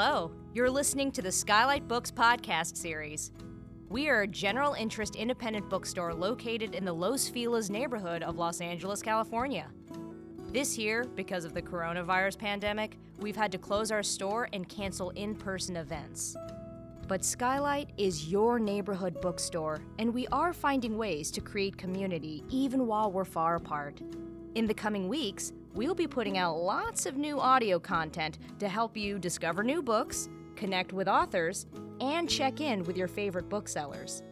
Hello, you're listening to the Skylight Books podcast series. We are a general interest independent bookstore located in the Los Feliz neighborhood of Los Angeles, California. This year, because of the coronavirus pandemic, we've had to close our store and cancel in person events. But Skylight is your neighborhood bookstore, and we are finding ways to create community even while we're far apart. In the coming weeks, we'll be putting out lots of new audio content to help you discover new books, connect with authors, and check in with your favorite booksellers.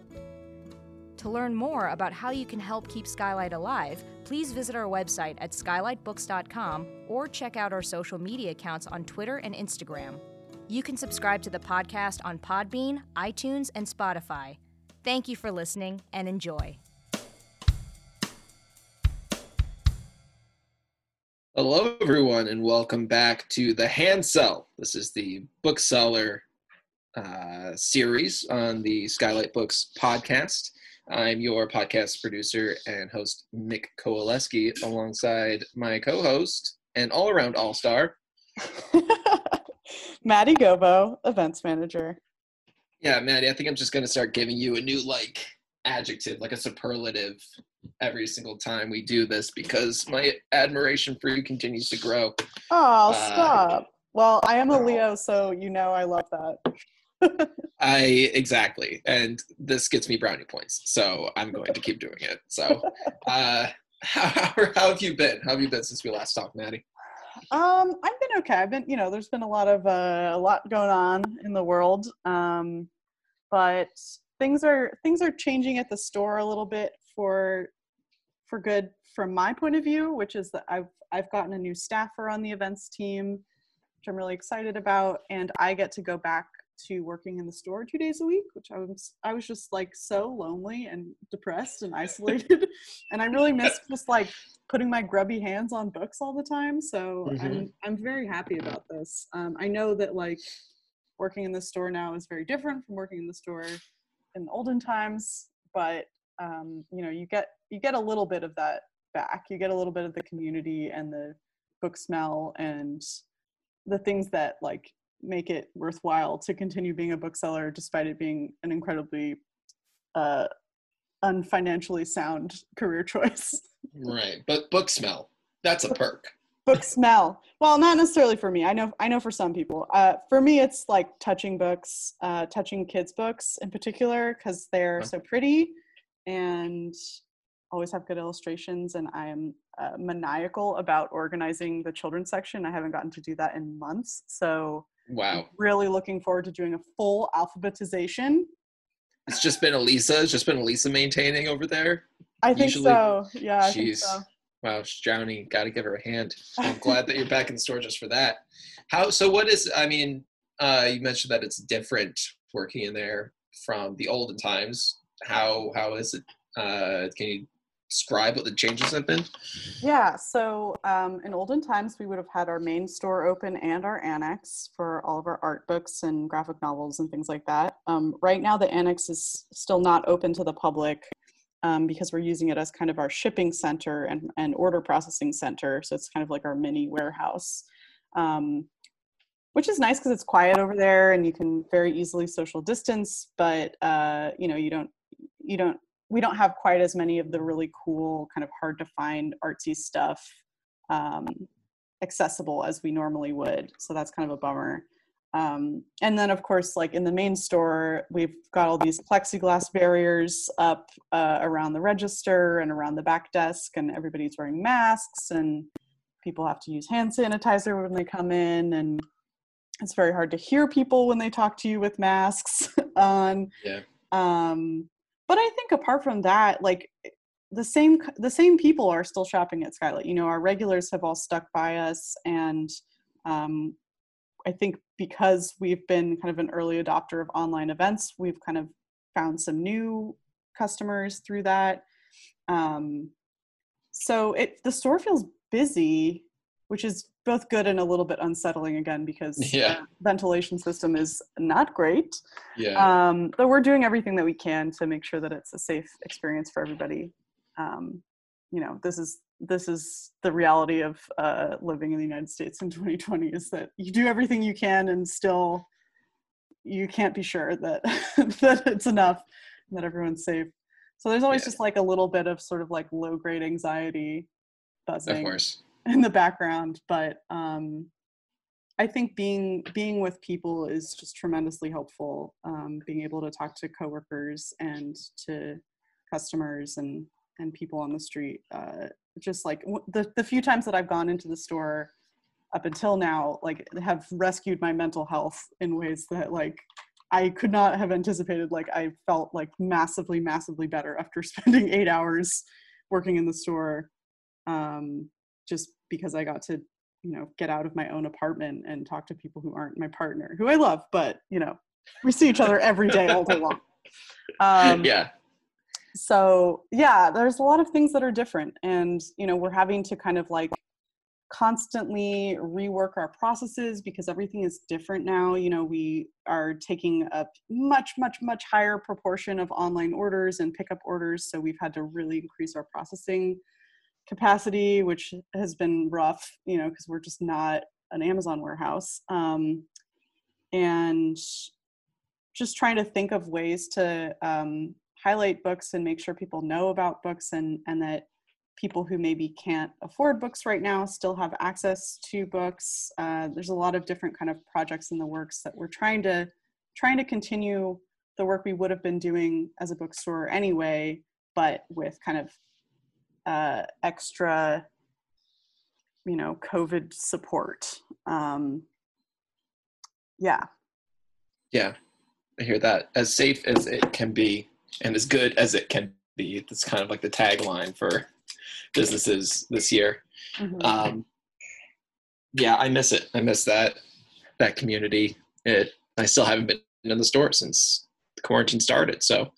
To learn more about how you can help keep Skylight alive, please visit our website at skylightbooks.com or check out our social media accounts on Twitter and Instagram. You can subscribe to the podcast on Podbean, iTunes, and Spotify. Thank you for listening and enjoy. Hello, everyone, and welcome back to the Hand Sell. This is the bookseller uh, series on the Skylight Books podcast. I'm your podcast producer and host, Nick Kowaleski, alongside my co host and all around all star. Maddie Gobo, events manager. Yeah, Maddie, I think I'm just going to start giving you a new, like, adjective, like a superlative, every single time we do this because my admiration for you continues to grow. Oh, Uh, stop. Well, I am a Leo, so you know I love that. I exactly, and this gets me brownie points, so I'm going to keep doing it. So, uh, how, how have you been? How have you been since we last talked, Maddie? Um, I've been okay. I've been, you know, there's been a lot of uh, a lot going on in the world. Um, but things are things are changing at the store a little bit for for good from my point of view, which is that I've I've gotten a new staffer on the events team, which I'm really excited about, and I get to go back to working in the store two days a week, which I was I was just like so lonely and depressed and isolated, and I really miss just like putting my grubby hands on books all the time. So I'm I'm very happy about this. Um, I know that like working in the store now is very different from working in the store in olden times, but um, you know you get you get a little bit of that back. You get a little bit of the community and the book smell and the things that like make it worthwhile to continue being a bookseller despite it being an incredibly uh, unfinancially sound career choice. Right, but book smell, that's a perk. Book smell. Well not necessarily for me. I know i know for some people. Uh, for me it's like touching books uh, touching kids books in particular because they're so pretty and always have good illustrations and i am uh, maniacal about organizing the children's section. I haven't gotten to do that in months so Wow, really looking forward to doing a full alphabetization. It's just been Elisa. It's just been Elisa maintaining over there. i think Usually- so. Yeah i think so Wow, she's drowning. Got to give her a hand. I'm glad that you're back in the store just for that. How? So, what is? I mean, uh, you mentioned that it's different working in there from the olden times. How? How is it? Uh, can you describe what the changes have been? Yeah, so um, in olden times, we would have had our main store open and our annex for all of our art books and graphic novels and things like that. Um, right now, the annex is still not open to the public um, because we're using it as kind of our shipping center and, and order processing center. So it's kind of like our mini warehouse, um, which is nice because it's quiet over there and you can very easily social distance. But uh, you know, you don't you don't we don't have quite as many of the really cool kind of hard to find artsy stuff um, accessible as we normally would so that's kind of a bummer um, and then of course like in the main store we've got all these plexiglass barriers up uh, around the register and around the back desk and everybody's wearing masks and people have to use hand sanitizer when they come in and it's very hard to hear people when they talk to you with masks on Yeah. um, but i think apart from that like the same the same people are still shopping at Skylight. You know, our regulars have all stuck by us, and um, I think because we've been kind of an early adopter of online events, we've kind of found some new customers through that. Um, so it the store feels busy, which is both good and a little bit unsettling again because Yeah. the ventilation system is not great. Yeah. Um, but we're doing everything that we can to make sure that it's a safe experience for everybody. Um, you know, this is this is the reality of uh, living in the United States in 2020 is that you do everything you can and still you can't be sure that that it's enough that everyone's safe. So there's always Yeah. just like a little bit of sort of like low grade anxiety of buzzing course. in the background but um i think being being with people is just tremendously helpful um being able to talk to coworkers and to customers and and people on the street uh just like w- the the few times that i've gone into the store up until now like have rescued my mental health in ways that like i could not have anticipated like i felt like massively massively better after spending eight hours working in the store um just because I got to, you know, get out of my own apartment and talk to people who aren't my partner, who I love, but you know, we see each other every day all day long. Um, yeah. So yeah, there's a lot of things that are different, and you know, we're having to kind of like constantly rework our processes because everything is different now. You know, we are taking a much, much, much higher proportion of online orders and pickup orders, so we've had to really increase our processing capacity, which has been rough, you know, because we're just not an Amazon warehouse. Um, and just trying to think of ways to um, highlight books and make sure people know about books and, and that people who maybe can't afford books right now still have access to books. Uh, there's a lot of different kind of projects in the works that we're trying to trying to continue the work we would have been doing as a bookstore anyway, but with kind of uh, extra, you know, COVID support. Um, yeah, Yeah. I hear that. As safe as it can be and as good as it can be. That's kind of like the tagline for businesses this year. Mhm. Um, yeah, I miss it. I miss that that community. It. I still haven't been in the store since the quarantine started, so a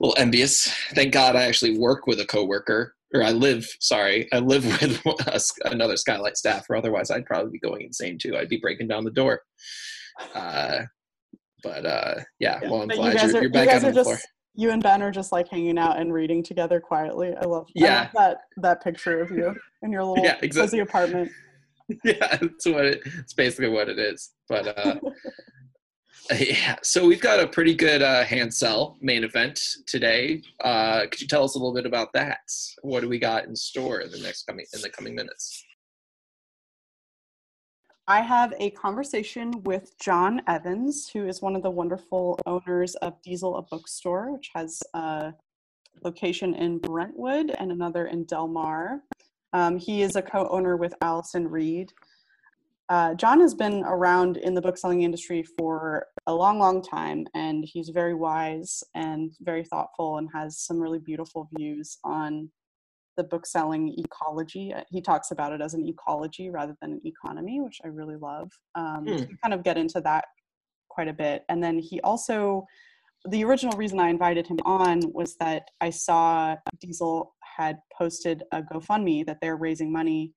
little envious. Thank God I actually work with a coworker, or I live. Sorry, I live with a another Skylight staff, or otherwise I'd probably be going insane too. I'd be breaking down the door. Uh, but uh, yeah, Yeah. well, I'm But you guys you're, are- you're you guys on the floor. just- you and Ben are just like hanging out and reading together quietly. I love, I Yeah. love that that picture of you in your little Yeah, exact- cozy apartment. yeah that's what it, it's basically what it is but uh yeah so we've got a pretty good uh hand sell main event today uh could you tell us a little bit about that what do we got in store in the next coming in the coming minutes I have a conversation with John Evans, who is one of the wonderful owners of Diesel, a bookstore, which has a location in Brentwood and another in Del Mar. Um, he is a co owner with Allison Reed. Uh, John has been around in the bookselling industry for a long, long time, and he's very wise and very thoughtful and has some really beautiful views on the book selling ecology. Uh, He talks about it as an ecology rather than an economy, which I really love. Um, so kind of get into that quite a bit. And then he also, the original reason I invited him on was that I saw Diesel had posted a GoFundMe that they're raising money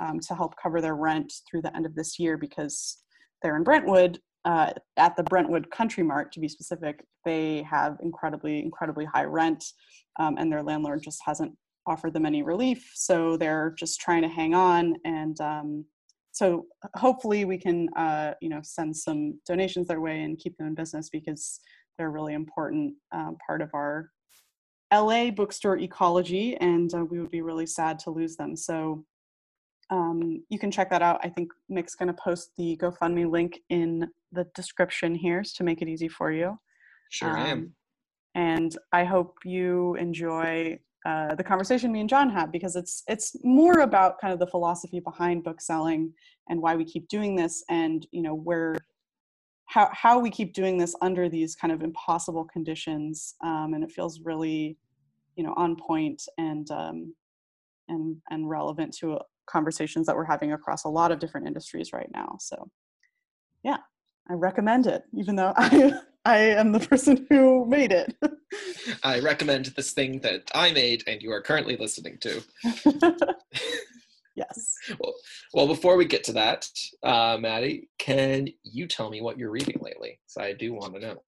um, to help cover their rent through the end of this year because they're in Brentwood. Uh, at the Brentwood Country Mart, to be specific, they have incredibly, incredibly high rent, um, and their landlord just hasn't offered them any relief. So they're just trying to hang on. And um, so hopefully we can, uh, you know, send some donations their way and keep them in business because they're a really important um, part of our LA bookstore ecology. And uh, we would be really sad to lose them. So um, you can check that out. I think Nick's going to post the GoFundMe link in the description here to make it easy for you. sure i am Um, and I hope you enjoy uh, the conversation me and John had because it's it's more about kind of the philosophy behind book selling and why we keep doing this and you know where how how we keep doing this under these kind of impossible conditions um, and it feels really you know on point and um, and and relevant to uh, conversations that we're having across a lot of different industries right now. So yeah, I recommend it, even though I I am the person who made it. I recommend this thing that I made and you are currently listening to. yes. Well, well before we get to that, uh, Maddie, can you tell me what you're reading lately? So I do want to know.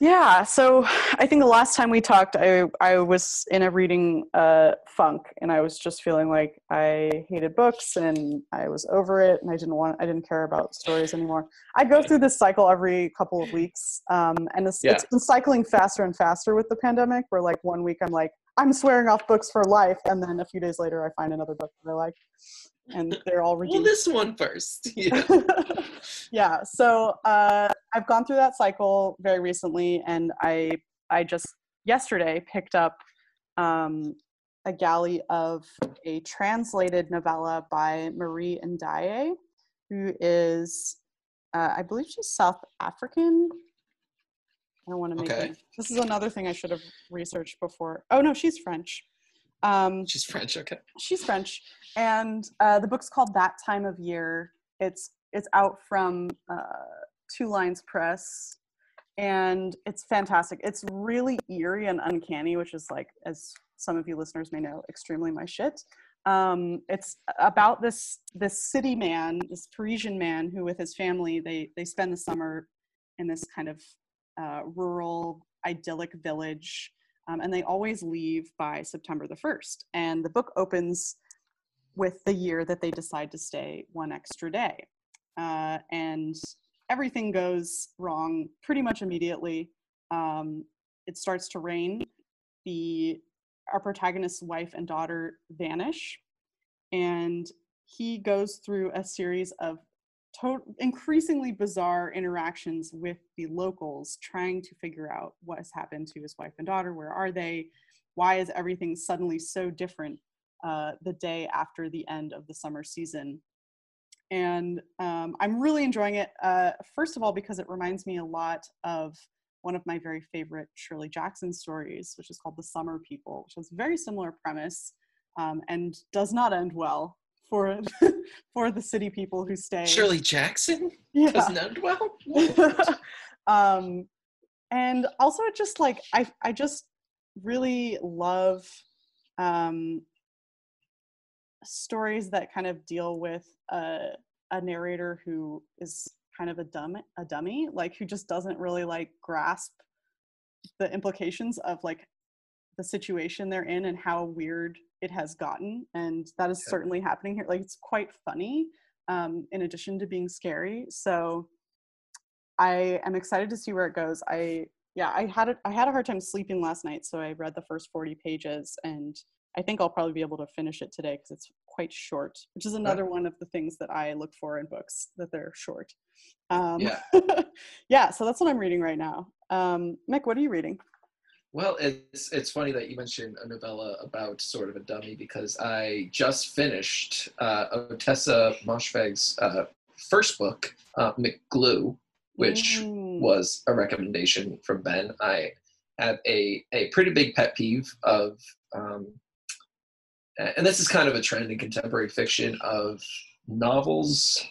Yeah, so I think the last time we talked, I I was in a reading uh, funk, and I was just feeling like I hated books, and I was over it, and I didn't want, I didn't care about stories anymore. I go through this cycle every couple of weeks, um, and it's, it's Yeah. been cycling faster and faster with the pandemic. Where like one week I'm like I'm swearing off books for life, and then a few days later I find another book that I like, and they're all Well, this one first. Yeah. yeah so uh, i've gone through that cycle very recently and i i just yesterday picked up um, a galley of a translated novella by Marie NDiaye who is uh, i believe she's south african i don't want to make Okay. it this is another thing i should have researched before oh no she's french um, She's French, okay. she's French, and uh, the book's called That Time of Year. It's it's out from uh, Two Lines Press, and it's fantastic. It's really eerie and uncanny, which is like, as some of you listeners may know, extremely my shit. Um, it's about this this city man, this Parisian man, who with his family they they spend the summer in this kind of uh, rural idyllic village um, and they always leave by September the 1st. And the book opens with the year that they decide to stay one extra day. Uh, and everything goes wrong pretty much immediately. Um, it starts to rain. The our protagonist's wife and daughter vanish, and he goes through a series of to- increasingly bizarre interactions with the locals trying to figure out what has happened to his wife and daughter where are they why is everything suddenly so different uh, the day after the end of the summer season. And um, i'm really enjoying it uh, first of all because it reminds me a lot of one of my very favorite shirley jackson stories which is called the summer people which has a very similar premise um, and does not end well for for the city people who stay. Shirley Jackson? Yeah. Doesn't end well. um and also just like i i just really love um stories that kind of deal with a a narrator who is kind of a dumb a dummy like who just doesn't really like grasp the implications of like the situation they're in and how weird it has gotten and that is Yeah. certainly happening here. Like it's quite funny um, in addition to being scary. So i am excited to see where it goes. I yeah i had it i had a hard time sleeping last night so i read the first 40 pages and i think i'll probably be able to finish it today because it's quite short which is another one of the things that i look for in books that they're short. Um, Yeah. yeah so that's what i'm reading right now. Um, mick what are you reading Well, it's it's funny that you mentioned a novella about sort of a dummy because I just finished uh, Ottessa Moshfegh's uh, first book, uh, McGlue, which Mm. was a recommendation from Ben. I have a, a pretty big pet peeve of, um, and this is kind of a trend in contemporary fiction of novels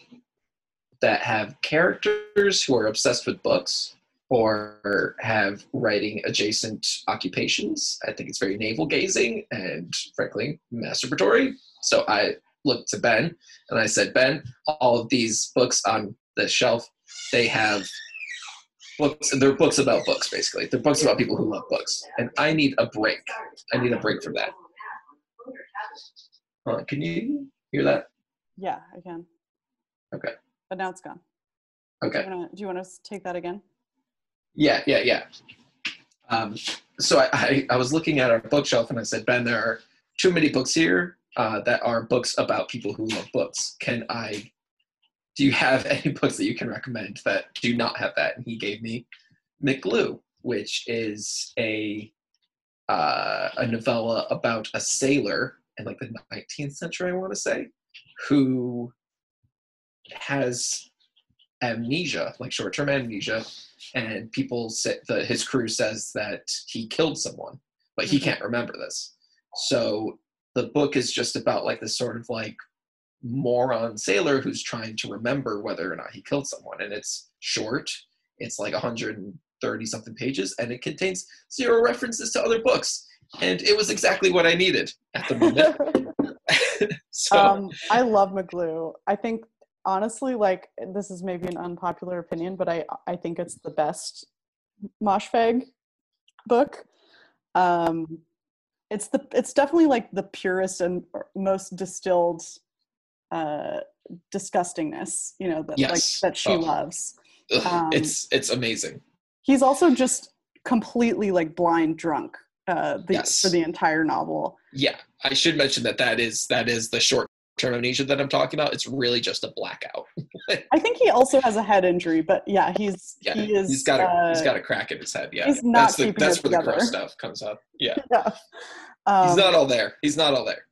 that have characters who are obsessed with books or have writing adjacent occupations. I think it's very navel gazing and frankly masturbatory. So I looked to Ben and I said, Ben, all of these books on the shelf, they have books. They're books about books, basically. They're books about people who love books, and I need a break. I need a break from that. Can you hear that? yeah i can Okay. but now it's gone Okay. do you want to take that again Yeah, yeah, yeah. Um, so I, I, I was looking at our bookshelf and I said, Ben, there are too many books here uh, that are books about people who love books. Can I? Do you have any books that you can recommend that do not have that? And he gave me McGlue, which is a uh, a novella about a sailor in like the 19th century, I want to say, who has amnesia, like short-term amnesia, and people say the his crew says that he killed someone but he Mhm. can't remember this. So the book is just about like this sort of like moron sailor who's trying to remember whether or not he killed someone. And it's short, it's like 130 something pages, and it contains zero references to other books. And it was exactly what I needed at the moment. so, um, I love McGlue. I think honestly, like this is maybe an unpopular opinion, but I I think it's the best Moshfegh book. Um, it's the it's definitely like the purest and most distilled uh, disgustingness. You know that like that she Oh. loves. ugh, um, it's it's amazing. He's also just completely like blind drunk uh, the, Yes. for the entire novel. Yeah, I should mention that that is that is the short term amnesia that I'm talking about. It's really just a blackout. I think he also has a head injury, but yeah, he's Yeah, he is. he's got a uh, he's got a crack in his head. Yeah, he's not that's the, that's where the gross stuff comes up. Yeah, yeah. he's Um, not all there. He's not all there.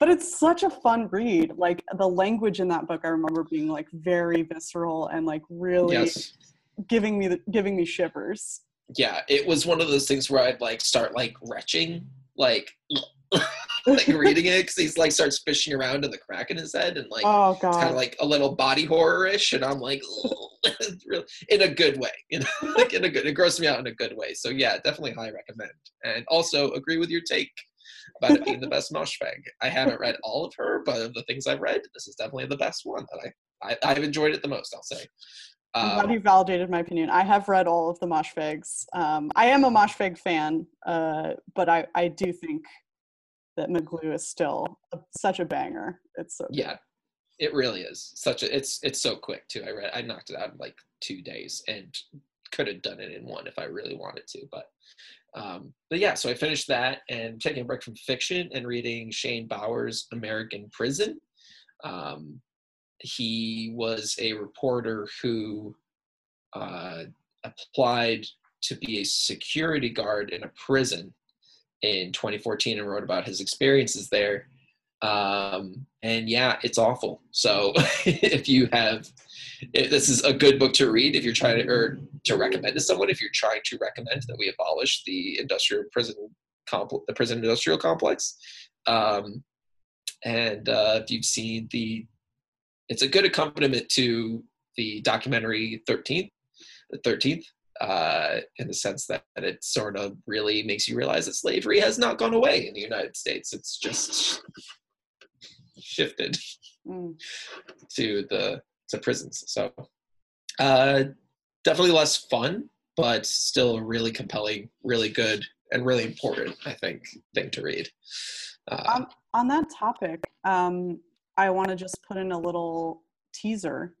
but it's such a fun read. Like the language in that book, I remember being like very visceral and like really Yes. giving me the, giving me shivers. Yeah, it was one of those things where I'd like start like retching, like like reading it because he's like starts fishing around in the crack in his head and like oh it's kind of like a little body horror-ish and i'm like in a good way you know like in a good it grosses me out in a good way. So yeah definitely high recommend. And also agree with your take about it being the best Moshfegh i haven't read all of her but of the things i've read this is definitely the best one that i, I i've enjoyed it the most i'll say. I'm glad um, you validated my opinion. I have read all of the Moshfeghs. Um, I am a Moshfegh fan, uh, but I I do think that McGlue is still a, such a banger. It's so yeah. It really is. Such a it's it's so quick too. I read i knocked it out in like two days and could have done it in one if i really wanted to but um but yeah so i finished that and taking a break from fiction and reading shane bauer's american prison. Um he was a reporter who uh applied to be a security guard in a prison in 2014 and wrote about his experiences there. Um and yeah it's awful. So if you have if this is a good book to read if you're trying to or to recommend to someone if you're trying to recommend that we abolish the industrial prison the prison industrial complex. Um and uh if you've seen the it's a good accompaniment to the documentary 13th the 13th uh, in the sense that it sort of really makes you realize that slavery has not gone away in the United States. It's just shifted Mm. to the to prisons. So uh, definitely less fun, but still a really compelling, really good, and really important, I think, thing to read. Uh, Um, on that topic, um, I want to just put in a little teaser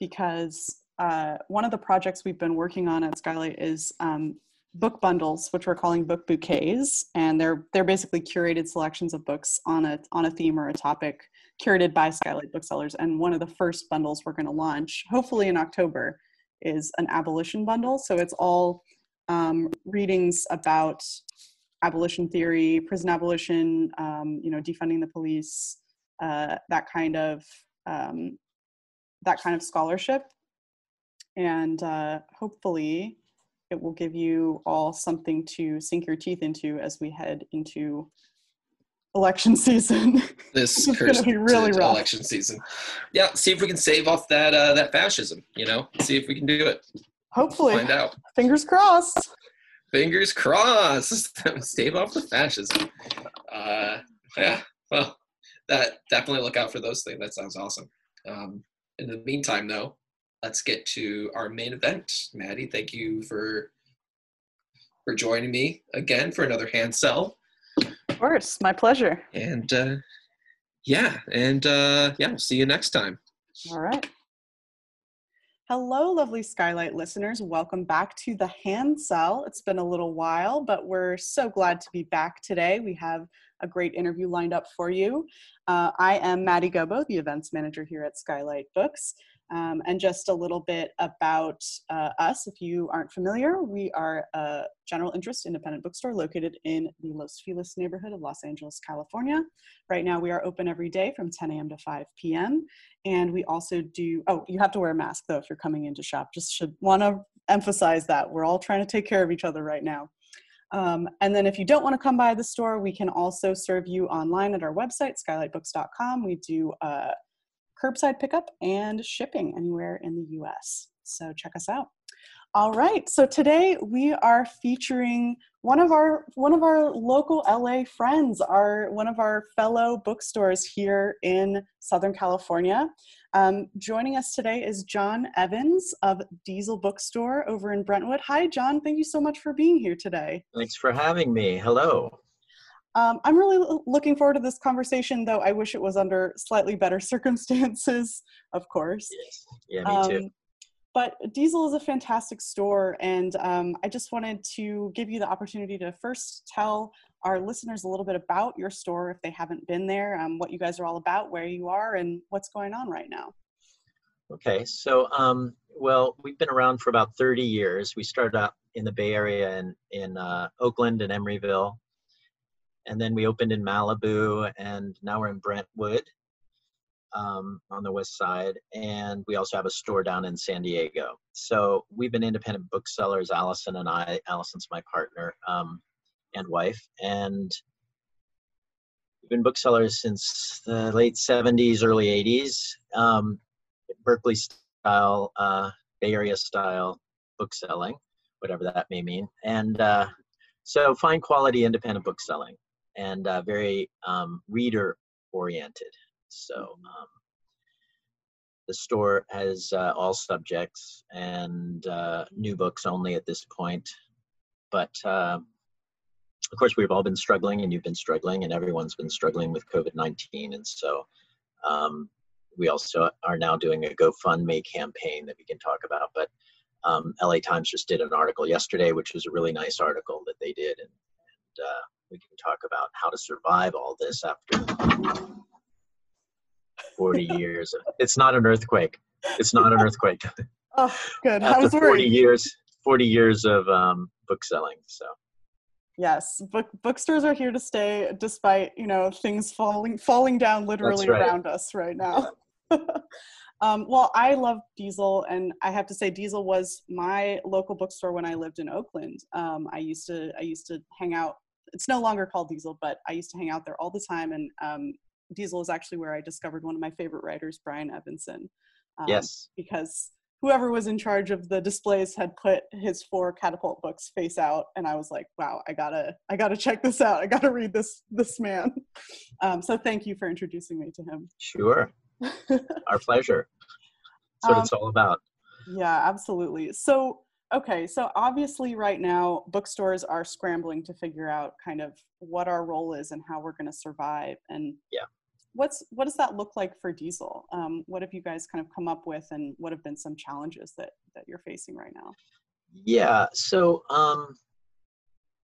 because uh, one of the projects we've been working on at Skylight is um, book bundles, which we're calling book bouquets, and they're they're basically curated selections of books on a on a theme or a topic curated by Skylight booksellers. And one of the first bundles we're going to launch, hopefully in October, is an abolition bundle. So it's all um, readings about abolition theory, prison abolition, um, you know, defunding the police, uh, that kind of um, that kind of scholarship, and uh, hopefully, it will give you all something to sink your teeth into as we head into election season. this It's gonna be really rough. election season. Yeah, see if we can save off that uh, that fascism. You know, see if we can do it. hopefully, Find out. fingers crossed. Fingers crossed. save off the fascism. Uh, yeah. Well, that definitely look out for those things. That sounds awesome. Um, in the meantime, though, let's get to our main event. Maddie, thank you for for joining me again for another hand sell. Of course, my pleasure. And uh, yeah, and uh, yeah, we'll see you next time. All right. Hello, lovely Skylight listeners. Welcome back to the Hand Sell. It's been a little while, but we're so glad to be back today. We have a great interview lined up for you. Uh, I am Maddie Gobo, the events manager here at Skylight Books. Um, and just a little bit about uh, us, if you aren't familiar, we are a general interest independent bookstore located in the Los Feliz neighborhood of Los Angeles, California. Right now, we are open every day from 10 a.m. to 5 p.m. And we also do, oh, you have to wear a mask though if you're coming into shop. Just should want to emphasize that. We're all trying to take care of each other right now. Um, and then if you don't want to come by the store, we can also serve you online at our website, skylightbooks.com. We do uh, curbside pickup and shipping anywhere in the US. So check us out. All right, so today we are featuring one of our one of our local LA friends, our one of our fellow bookstores here in Southern California. Um, joining us today is John Evans of Diesel Bookstore over in Brentwood. Hi, John. Thank you so much for being here today. Thanks for having me. Hello. Um, I'm really looking forward to this conversation, though I wish it was under slightly better circumstances, of course. Yes. Yeah, me too. Um, but Diesel is a fantastic store, and um, I just wanted to give you the opportunity to first tell our listeners a little bit about your store if they haven't been there, um, what you guys are all about, where you are, and what's going on right now. Okay, so um, well, we've been around for about 30 years. We started out in the Bay Area in in uh, Oakland and Emeryville, and then we opened in Malibu, and now we're in Brentwood um, on the west side, and we also have a store down in San Diego. So we've been independent booksellers, Allison and I. Allison's my partner um, and wife, and we've been booksellers since the late 70s, early 80s. Um, Berkeley style, uh, Bay Area style bookselling, whatever that may mean. And uh, so fine quality independent bookselling and uh, very um, reader oriented. So um, the store has uh, all subjects and uh, new books only at this point. But uh, of course, we've all been struggling, and you've been struggling, and everyone's been struggling with COVID 19. And so um, we also are now doing a GoFundMe campaign that we can talk about. But um, LA Times just did an article yesterday, which was a really nice article that they did. And, and uh, we can talk about how to survive all this after 40 years. It's not an earthquake. It's not an earthquake. Oh, good. I after was 40 worried. years, 40 years of um, book selling. So Yes, book bookstores are here to stay, despite you know things falling falling down literally right. around us right now. um, well, I love Diesel, and I have to say, Diesel was my local bookstore when I lived in Oakland. Um, I used to I used to hang out. It's no longer called Diesel, but I used to hang out there all the time. And um, Diesel is actually where I discovered one of my favorite writers, Brian Evenson. Um, yes, because whoever was in charge of the displays had put his four catapult books face out and i was like wow i gotta i gotta check this out i gotta read this this man um, so thank you for introducing me to him sure. Our pleasure. That's what Um, it's all about. yeah absolutely so okay so obviously right now bookstores are scrambling to figure out kind of what our role is and how we're going to survive and Yeah. what's what does that look like for diesel um, what have you guys kind of come up with and what have been some challenges that that you're facing right now Yeah. So, um,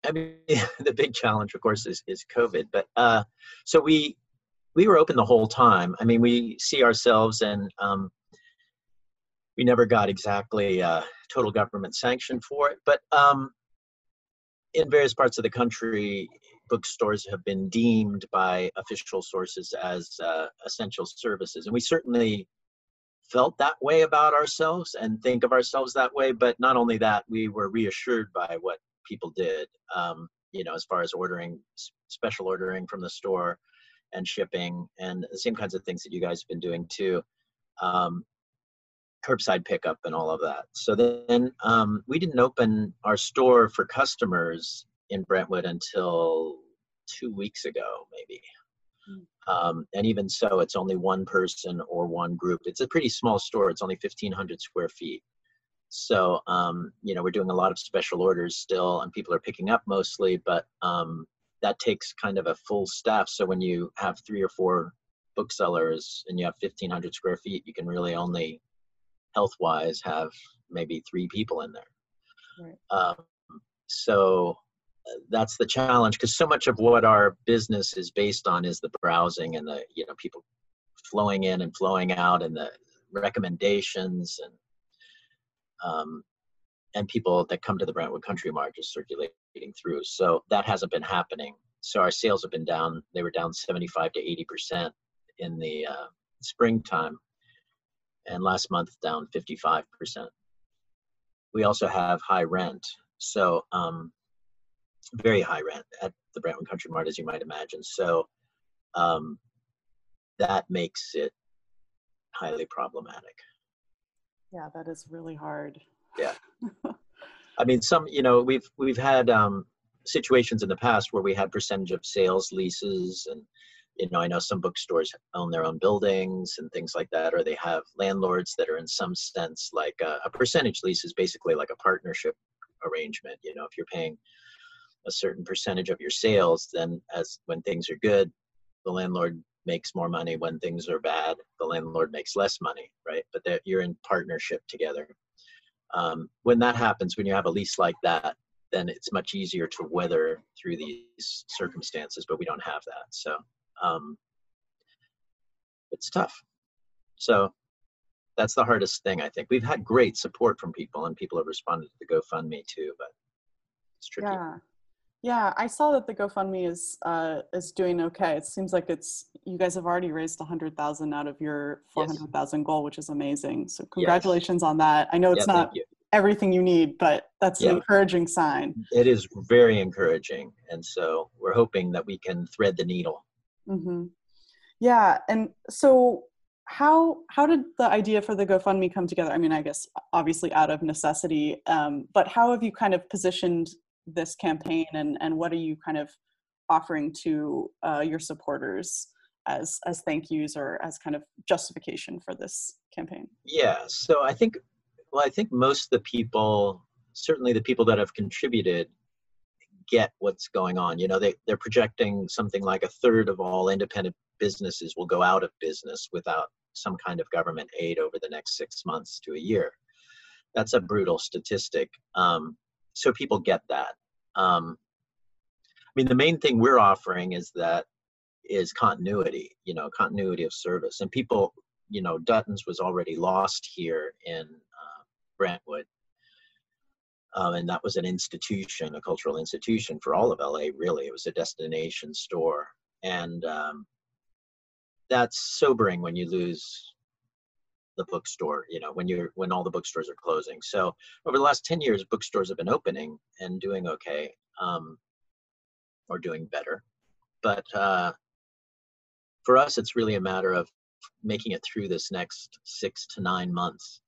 I mean, the big challenge, of course, is is COVID. But uh, so we we were open the whole time. I mean, we see ourselves, and um, we never got exactly uh, total government sanction for it. But um, in various parts of the country, bookstores have been deemed by official sources as uh, essential services, and we certainly felt that way about ourselves and think of ourselves that way. But not only that, we were reassured by what people did. Um, you know, as far as ordering, special ordering from the store, and shipping, and the same kinds of things that you guys have been doing too. Um, curbside pickup and all of that. So then um, we didn't open our store for customers in Brentwood until two weeks ago, maybe. Um, and even so, it's only one person or one group. It's a pretty small store. It's only 1,500 square feet. So, um, you know, we're doing a lot of special orders still, and people are picking up mostly, but um, that takes kind of a full staff. So when you have three or four booksellers and you have 1,500 square feet, you can really only health-wise have maybe three people in there. Right. Um, so uh, that's the challenge because so much of what our business is based on is the browsing and the you know people flowing in and flowing out and the recommendations and um, and people that come to the Brentwood Country Mart just circulating through. So that hasn't been happening. So our sales have been down. They were down 75 to 80 percent in the uh, springtime, and last month down 55 percent. We also have high rent, so um, very high rent at the Brentwood Country Mart, as you might imagine. So um, that makes it highly problematic. Yeah, that is really hard. Yeah. I mean, some you know we've we've had um, situations in the past where we had percentage of sales leases, and you know I know some bookstores own their own buildings and things like that, or they have landlords that are in some sense like a, a percentage lease is basically like a partnership arrangement. You know, if you're paying a certain percentage of your sales, then as when things are good, the landlord makes more money. When things are bad, the landlord makes less money, right? But you're in partnership together um, when that happens, when you have a lease like that, then it's much easier to weather through these circumstances. But we don't have that, so um, it's tough. So that's the hardest thing I think. We've had great support from people, and people have responded to the GoFundMe too, but it's tricky. Yeah. Yeah, I saw that the GoFundMe is uh, is doing okay. It seems like it's you guys have already raised a hundred thousand out of your four hundred thousand Yes. goal, which is amazing. So congratulations on that. I know it's thank not you. everything you need, but that's Yeah. an encouraging sign. It is very encouraging, and so we're hoping that we can thread the needle. Hmm Yeah, and so how how did the idea for the GoFundMe come together? I mean, I guess obviously out of necessity, um, but how have you kind of positioned this campaign, and and what are you kind of offering to uh, your supporters as as thank yous or as kind of justification for this campaign? Yeah. So I think, well, I think most of the people, certainly the people that have contributed, get what's going on. You know, they, they're projecting something like a third of all independent businesses will go out of business without some kind of government aid over the next six months to a year. That's a brutal statistic. Um, so people get that. Um, I mean, the main thing we're offering is that is continuity, you know, continuity of service. And people you know, Dutton's was already lost here in uh, Brentwood. Um, and that was an institution, a cultural institution for all of LA, really. It was a destination store. And um, that's sobering when you lose the bookstore, you know, when you're when all the bookstores are closing. So over the last 10 years, bookstores have been opening and doing okay, um, or doing better. But uh, for us, it's really a matter of making it through this next six to nine months.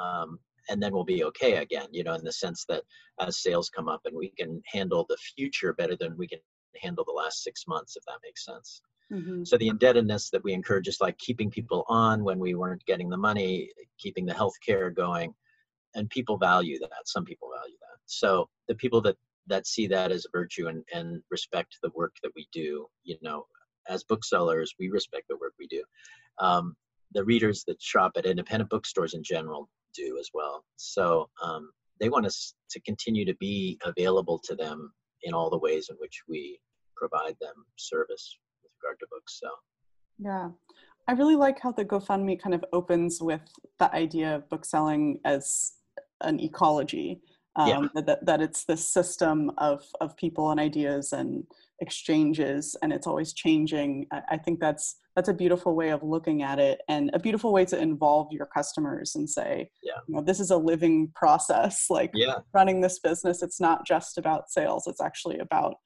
Um, and then we'll be okay again, you know, in the sense that as sales come up and we can handle the future better than we can handle the last six months, if that makes sense. Mhm. So the indebtedness that we incur, just like keeping people on when we weren't getting the money, keeping the health care going, and people value that. Some people value that. So the people that that see that as a virtue and, and respect the work that we do, you know, as booksellers, we respect the work we do. Um, the readers that shop at independent bookstores in general do as well. So um, they want us to continue to be available to them in all the ways in which we provide them service with regard to books. So Yeah. I really like how the GoFundMe kind of opens with the idea of bookselling as an ecology. Um, Yeah. that- that, that it's this system of, of people and ideas and exchanges and it's always changing. I, I think that's that's a beautiful way of looking at it and a beautiful way to involve your customers and say, Yeah. you know, this is a living process. Like yeah, running this business, it's not just about sales, it's actually about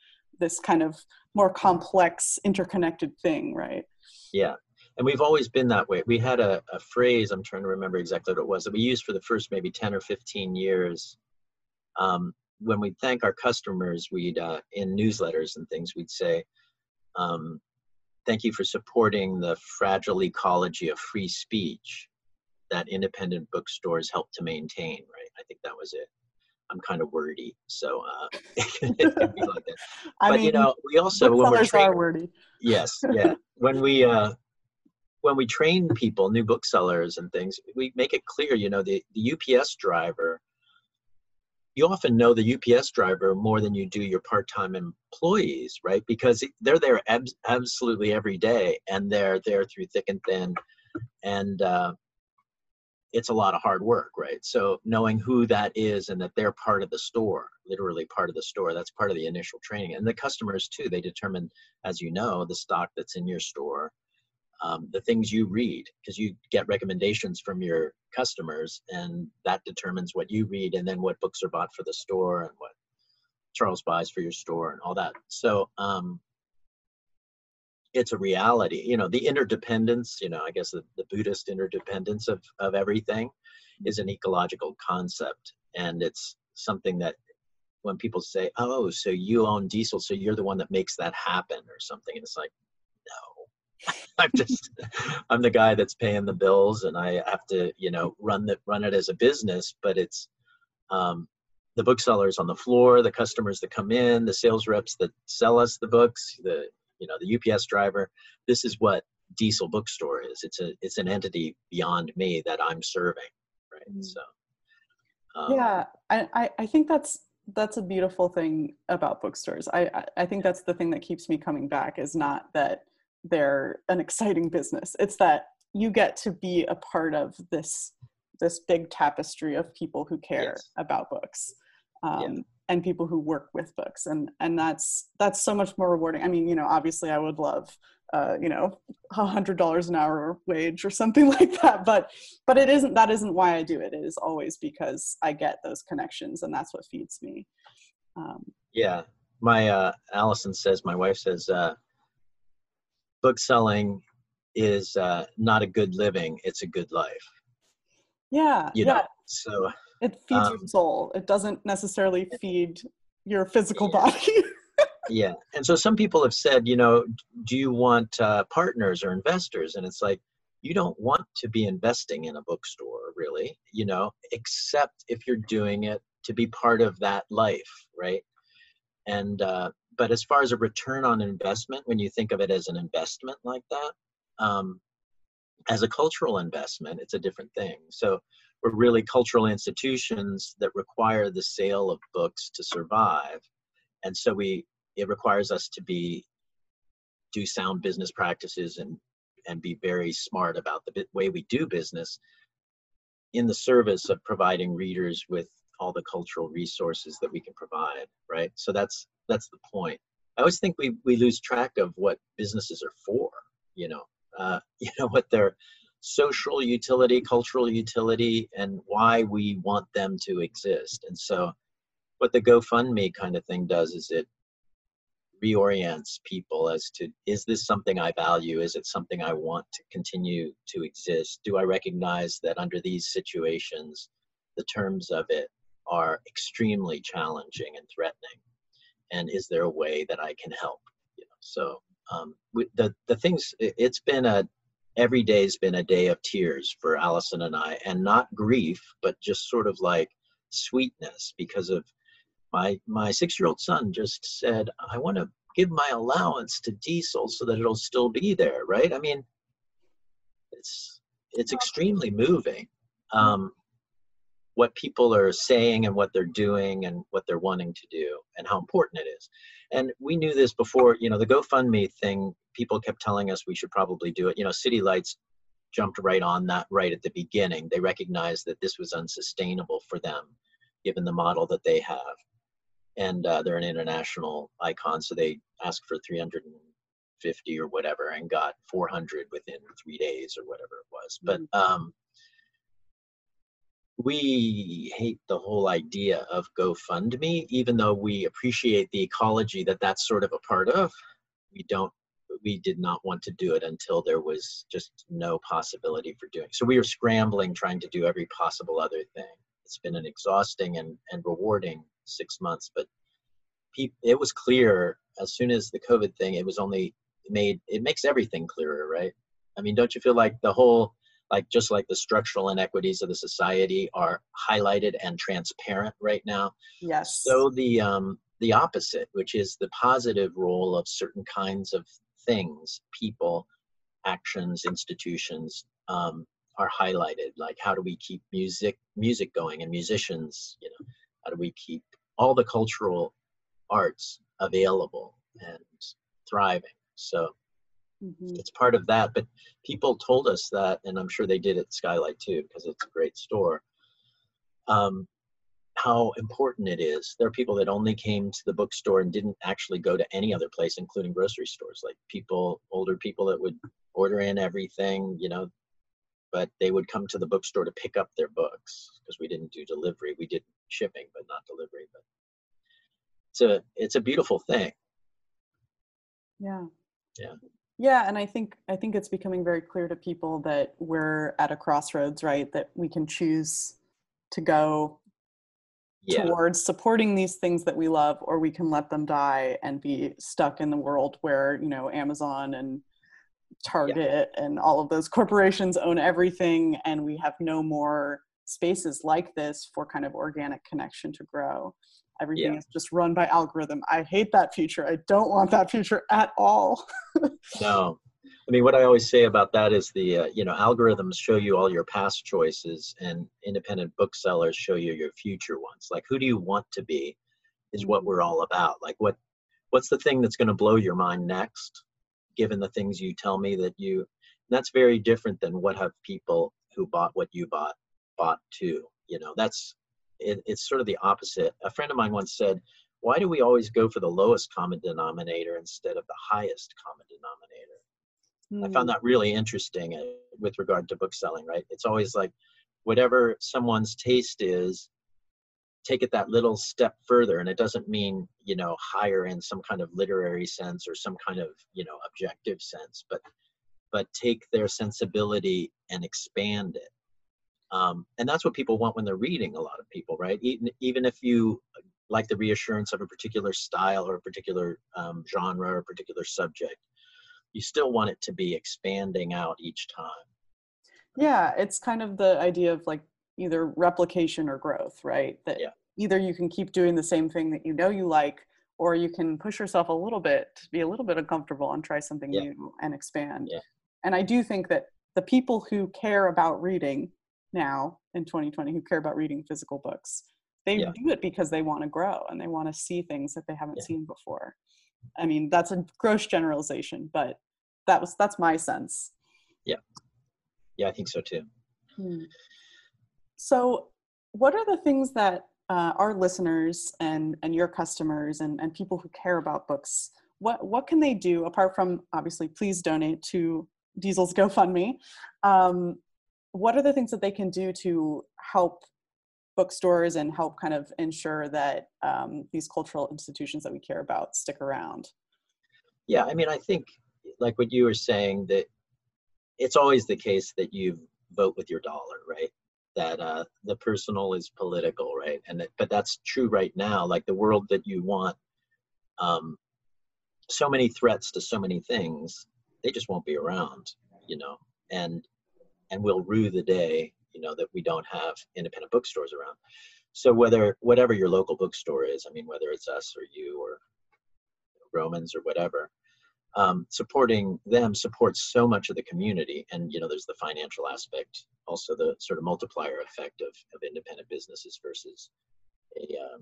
this kind of more complex, interconnected thing, right? yeah. And we've always been that way. We had a, a phrase, I'm trying to remember exactly what it was, that we used for the first maybe 10 or 15 years. Um, when we thank our customers, we'd, uh, in newsletters and things, we'd say, um, thank you for supporting the fragile ecology of free speech that independent bookstores help to maintain, right? I think that was it. I'm kind of wordy, so uh, it can be like that. I But mean, you know, we also when we're training, are wordy. yes yeah when we uh when we train people new booksellers and things we make it clear you know the, the ups driver you often know the ups driver more than you do your part-time employees right? Because they're there abs- absolutely every day and they're there through thick and thin and uh, it's a lot of hard work right? So knowing who that is and that they're part of the store literally part of the store that's part of the initial training and the customers too they determine as you know, the stock that's in your store, um, the things you read, because you get recommendations from your customers, and that determines what you read, and then what books are bought for the store and what Charles buys for your store and all that. So um, it's a reality. You know, the interdependence. You know, I guess the, the Buddhist interdependence of of everything is an ecological concept, and it's something that when people say, "Oh, so you own diesel, so you're the one that makes that happen," or something, and it's like, no, I'm just I'm the guy that's paying the bills, and I have to, you know, run the run it as a business. But it's um, the booksellers on the floor, the customers that come in, the sales reps that sell us the books, the you know the UPS driver. This is what Diesel Bookstore is. It's a it's an entity beyond me that I'm serving, right? Mm. So um, yeah I, I i think that's that's a beautiful thing about bookstores I i think that's the thing that keeps me coming back is not that they're an exciting business. It's that you get to be a part of this this big tapestry of people who care Yes. about books um, Yeah. and people who work with books and and that's that's so much more rewarding. I mean you know obviously i would love uh, you know a hundred dollars an hour wage or something like that but but it isn't that isn't why i do it. It is always because i get those connections and that's what feeds me. Um, yeah. My uh allison says my wife says uh book selling is uh not a good living it's a good life. Yeah you yeah. know so it feeds um, your soul. It doesn't necessarily feed your physical Yeah. body. Yeah and so some people have said you know do you want uh, partners or investors? And it's like you don't want to be investing in a bookstore really you know except if you're doing it to be part of that life right? And uh, but as far as a return on investment when you think of it as an investment like that um, as a cultural investment it's a different thing. So we're really cultural institutions that require the sale of books to survive. And so we it requires us to be do sound business practices and and be very smart about the way we do business in the service of providing readers with all the cultural resources that we can provide right so that's that's the point i always think we we lose track of what businesses are for you know uh, you know what their social utility cultural utility and why we want them to exist and so what the gofundme kind of thing does is it reorients people as to is this something I value? Is it something I want to continue to exist? Do I recognize that under these situations, the terms of it are extremely challenging and threatening? And is there a way that I can help? You know, so um, the the things it- it's been a every day's been a day of tears for Allison and I, and not grief, but just sort of like sweetness because of my my six year old son just said i want to give my allowance to diesel so that it'll still be there right i mean it's it's extremely moving um, what people are saying and what they're doing and what they're wanting to do and how important it is. And we knew this before you know the gofundme thing people kept telling us we should probably do it. You know city lights jumped right on that right at the beginning. They recognized that this was unsustainable for them given the model that they have. And uh, they're an international icon so they asked for 350 or whatever and got 400 within three days or whatever it was. But um, we hate the whole idea of gofundme even though we appreciate the ecology that that's sort of a part of. We don't we did not want to do it until there was just no possibility for doing so we were scrambling trying to do every possible other thing. It's been an exhausting and, and rewarding six months but it was clear as soon as the covid thing it was only made it makes everything clearer right? I mean don't you feel like the whole like just like the structural inequities of the society are highlighted and transparent right now yes. so the um the opposite which is the positive role of certain kinds of things people actions institutions um, are highlighted. Like how do we keep music music going and musicians you know how do we keep all the cultural arts available and thriving? So Mhm. it's part of that but people told us that and i'm sure they did at skylight too because it's a great store um, how important it is there are people that only came to the bookstore and didn't actually go to any other place including grocery stores like people older people that would order in everything you know but they would come to the bookstore to pick up their books because we didn't do delivery we did shipping but not delivery but it's a it's a beautiful thing. Yeah. Yeah. Yeah, and I think I think it's becoming very clear to people that we're at a crossroads, right? That we can choose to go Yeah, towards supporting these things that we love or we can let them die and be stuck in the world where, you know, Amazon and Target and all of those corporations own everything and we have no more spaces like this for kind of organic connection to grow. Everything Yeah. is just run by algorithm. I hate that future. I don't want that future at all. no. I mean, what I always say about that is the uh, you know algorithms show you all your past choices, and independent booksellers show you your future ones. Like, who do you want to be? Is what we're all about. Like, what what's the thing that's going to blow your mind next? Given the things you tell me that you, that's very different than what have people who bought what you bought bought too. You know, that's it, it's sort of the opposite. A friend of mine once said, "Why do we always go for the lowest common denominator instead of the highest common denominator?" I found that really interesting uh, with regard to book selling, right? It's always like whatever someone's taste is, take it that little step further. And it doesn't mean, you know, higher in some kind of literary sense or some kind of, you know, objective sense, but but take their sensibility and expand it. Um, and that's what people want when they're reading a lot of people, right? Even, even if you like the reassurance of a particular style or a particular um, genre or a particular subject, you still want it to be expanding out each time. Yeah, it's kind of the idea of like either replication or growth, right? That Yeah. either you can keep doing the same thing that you know you like, or you can push yourself a little bit to be a little bit uncomfortable and try something Yeah. new and expand. Yeah. And I do think that the people who care about reading now in 2020, who care about reading physical books, they Yeah. do it because they want to grow and they want to see things that they haven't Yeah. seen before. I mean, that's a gross generalization, but that was that's my sense. Yeah, Yeah I think so too. Hmm. So, what are the things that uh, our listeners and and your customers and and people who care about books what what can they do apart from obviously please donate to Diesel's GoFundMe? Um, what are the things that they can do to help bookstores and help kind of ensure that um, these cultural institutions that we care about stick around? Yeah, I mean, I think like what you were saying that it's always the case that you vote with your dollar, right? That uh, the personal is political, right? And that, but that's true right now. Like the world that you want, um, so many threats to so many things, they just won't be around, you know. And and we'll rue the day, you know, that we don't have independent bookstores around. So whether whatever your local bookstore is, I mean, whether it's us or you or Vroman's or whatever, um, supporting them supports so much of the community. And you know, there's the financial aspect, also the sort of multiplier effect of of independent businesses versus a uh,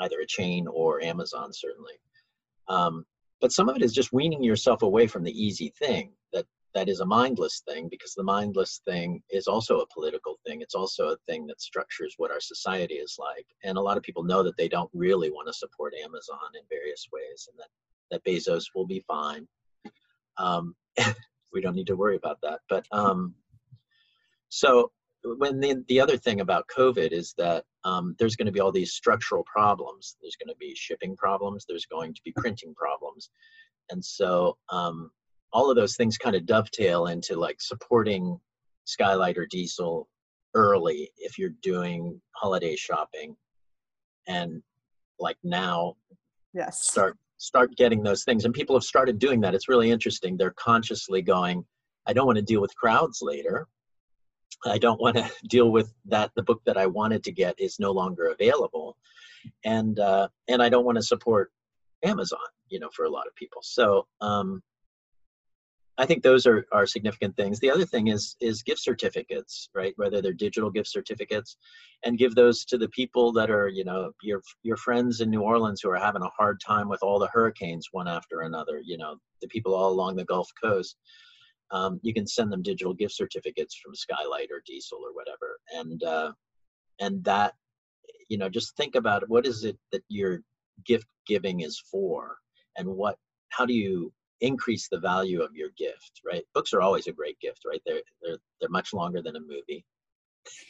either a chain or Amazon, certainly. Um, but some of it is just weaning yourself away from the easy thing that that is a mindless thing because the mindless thing is also a political thing. It's also a thing that structures what our society is like. And a lot of people know that they don't really want to support amazon in various ways and that that bezos will be fine. Um, we don't need to worry about that. But um, so when the, the other thing about covid is that um, there's going to be all these structural problems. There's going to be shipping problems. There's going to be printing problems. And so um, all of those things kind of dovetail into like supporting skylight or diesel early if you're doing holiday shopping and like now Yes. start start getting those things and people have started doing that. It's really interesting. They're consciously going i don't want to deal with crowds later. I don't want to deal with that. The book that i wanted to get is no longer available. And uh, and i don't want to support amazon you know for a lot of people. So um, I think those are, are significant things. The other thing is is gift certificates, right? Whether they're digital gift certificates, and give those to the people that are, you know, your your friends in New Orleans who are having a hard time with all the hurricanes one after another. You know, the people all along the Gulf Coast. Um, you can send them digital gift certificates from Skylight or Diesel or whatever, and uh, and that, you know, just think about. What is it that your gift giving is for, and what? How do you increase the value of your gift right? Books are always a great gift right? They're they're, they're much longer than a movie.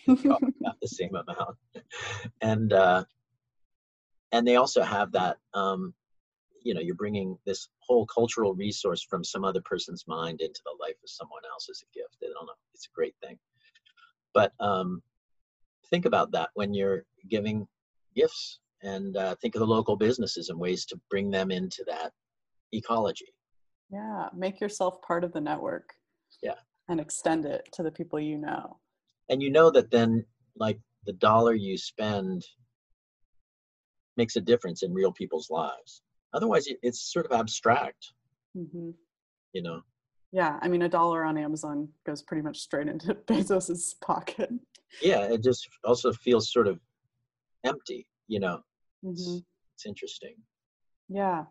About the same amount. And uh and they also have that um, you know you're bringing this whole cultural resource from some other person's mind into the life of someone else as a gift. I don't know it's a great thing. But um, think about that when you're giving gifts and uh, think of the local businesses and ways to bring them into that ecology Yeah, make yourself part of the network. Yeah. And extend it to the people you know. and you know that then like the dollar you spend makes a difference in real people's lives otherwise it's sort of abstract hmm you know Yeah, I mean, a dollar on Amazon goes pretty much straight into Bezos's pocket. yeah it just also feels sort of empty you know hmm it's, it's interesting Yeah.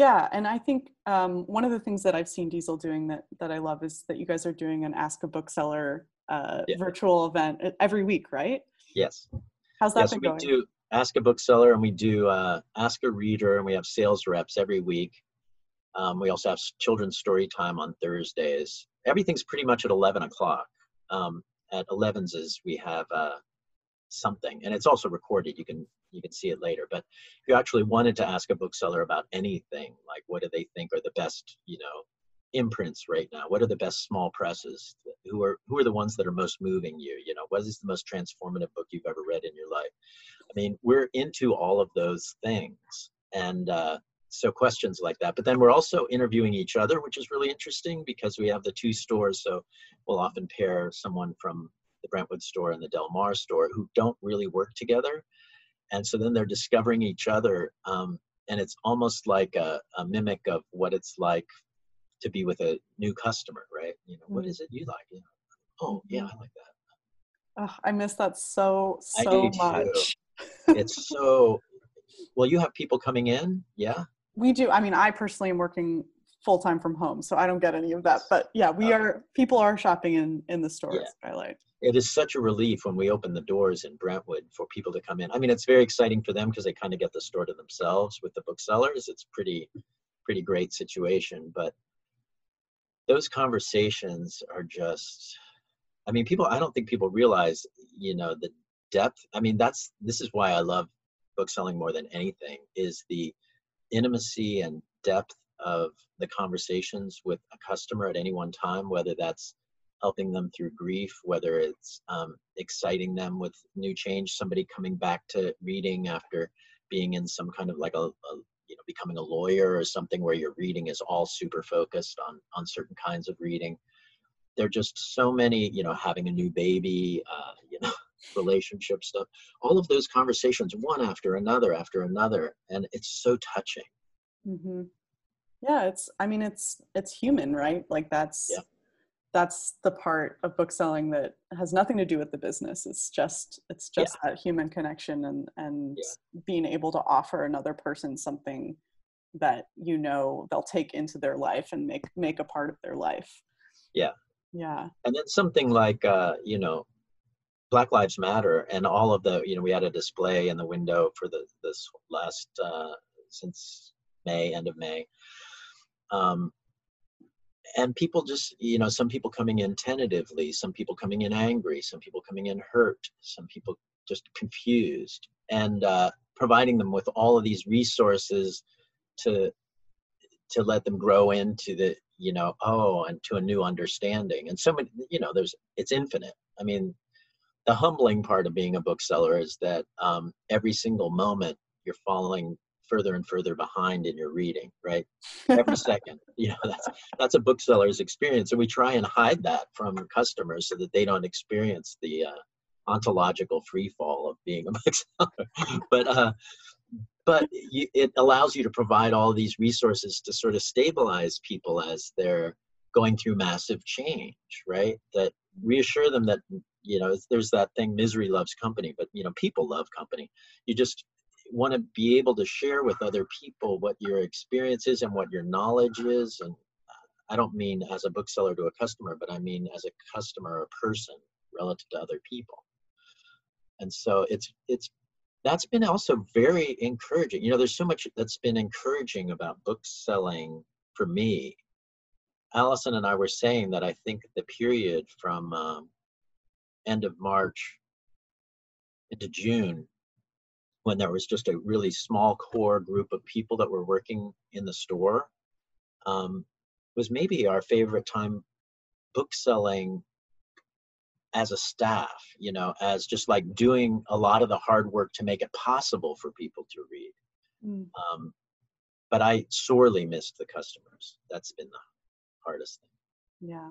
Yeah. And I think um, one of the things that I've seen Diesel doing that, that I love is that you guys are doing an Ask a Bookseller uh, Yeah. virtual event uh, every week, right? yes How's that yes been we do ask a bookseller and we do uh, ask a reader and we have sales reps every week um, we also have children's story time on thursdays everything's pretty much at 11 o'clock um, at 11's is we have uh, something and it's also recorded you can you can see it later. But if you actually wanted to ask a bookseller about anything like what do they think are the best you know imprints right now? What are the best small presses? Who are who are the ones that are most moving you? You know what is the most transformative book you've ever read in your life? I mean we're into all of those things. And uh, so questions like that. But then we're also interviewing each other which is really interesting because we have the two stores. So we'll often pair someone from the brentwood store and the del mar store who don't really work together and so then they're discovering each other um, and it's almost like a, a mimic of what it's like to be with a new customer right? You know what Mm. is it you like? You know, oh yeah i like that. Ugh, I miss that so, so much. it's so well you have people coming in? Yeah? We do. I mean, I personally am working full time from home, so I don't get any of that. But yeah, we are, people are shopping in, in the store Yeah. at Skylight. it is such a relief when we open the doors in Brentwood for people to come in. I mean, it's very exciting for them because they kind of get the store to themselves with the booksellers. It's pretty, pretty great situation. But those conversations are just, I mean, people, I don't think people realize, you know, the depth. I mean, that's, this is why I love bookselling more than anything is the intimacy and depth of the conversations with a customer at any one time, whether that's helping them through grief, whether it's um, exciting them with new change, somebody coming back to reading after being in some kind of like a, a you know becoming a lawyer or something where your reading is all super focused on on certain kinds of reading. There are just so many, you know, having a new baby, uh, you know, relationship stuff. All of those conversations, one after another after another, and it's so touching. hmm Yeah, it's. I mean, it's it's human, right? Like that's Yeah. that's the part of book selling that has nothing to do with the business. It's just it's just that human connection and and being able to offer another person something that you know they'll take into their life and make make a part of their life. Yeah. Yeah. and then something like uh, you know black lives matter and all of the you know we had a display in the window for the this last uh, since may end of may um, and people just you know some people coming in tentatively some people coming in angry some people coming in hurt some people just confused and uh, providing them with all of these resources to to let them grow into the you know oh and to a new understanding. And so many you know there's it's infinite. I mean the humbling part of being a bookseller is that um, every single moment you're falling further and further behind in your reading right? Every second you know that's that's a bookseller's experience and we try and hide that from customers so that they don't experience the uh, ontological free fall of being a bookseller. But uh but you, it allows you to provide all these resources to sort of stabilize people as they're going through massive change right? That reassure them that you know there's that thing misery loves company but you know people love company. You just want to be able to share with other people what your experience is and what your knowledge is and i don't mean as a bookseller to a customer but i mean as a customer or person relative to other people. And so it's it's that's been also very encouraging. You know there's so much that's been encouraging about book selling for me. Allison and i were saying that i think the period from um, end of march into june when there was just a really small core group of people that were working in the store um, was maybe our favorite time book selling as a staff you know as just like doing a lot of the hard work to make it possible for people to read Mm. um, but i sorely missed the customers that's been the hardest thing Yeah.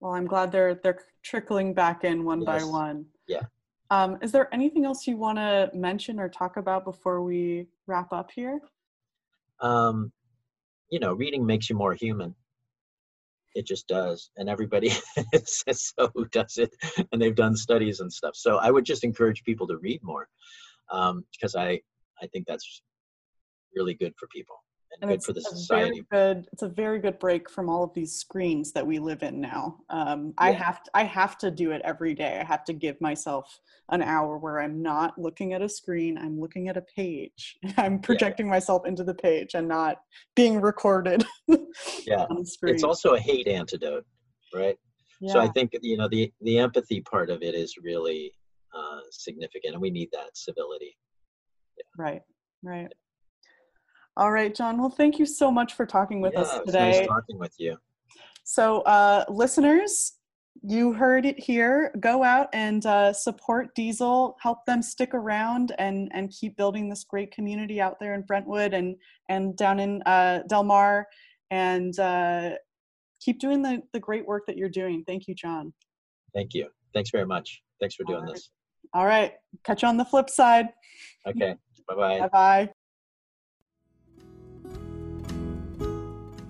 Well, I'm glad they're they're trickling back in one by one. Yeah. Um, is there anything else you want to mention or talk about before we wrap up here? um, you know, reading makes you more human. It just does, and everybody says so who does it, and they've done studies and stuff. So I would just encourage people to read more, um, because I I think that's really good for people and, good it's for the a society. Very good. It's a very good break from all of these screens that we live in now. Um, I have to, I have to do it every day. I have to give myself an hour where I'm not looking at a screen. I'm looking at a page. I'm projecting myself into the page and not being recorded. Yeah. on the screen. It's also a hate antidote, right? yeah. So I think you know the the empathy part of it is really uh, significant, and we need that civility. Right, right. All right, John. Well, thank you so much for talking with yeah, us today. nice talking with you. So, uh, listeners, you heard it here. Go out and uh, support Diesel. Help them stick around and and keep building this great community out there in Brentwood and and down in uh, Del Mar, and uh, keep doing the the great work that you're doing. Thank you, John. Thank you. Thanks very much. Thanks for doing Alright. this. All right, catch you on the flip side. Okay. Bye bye. Bye bye.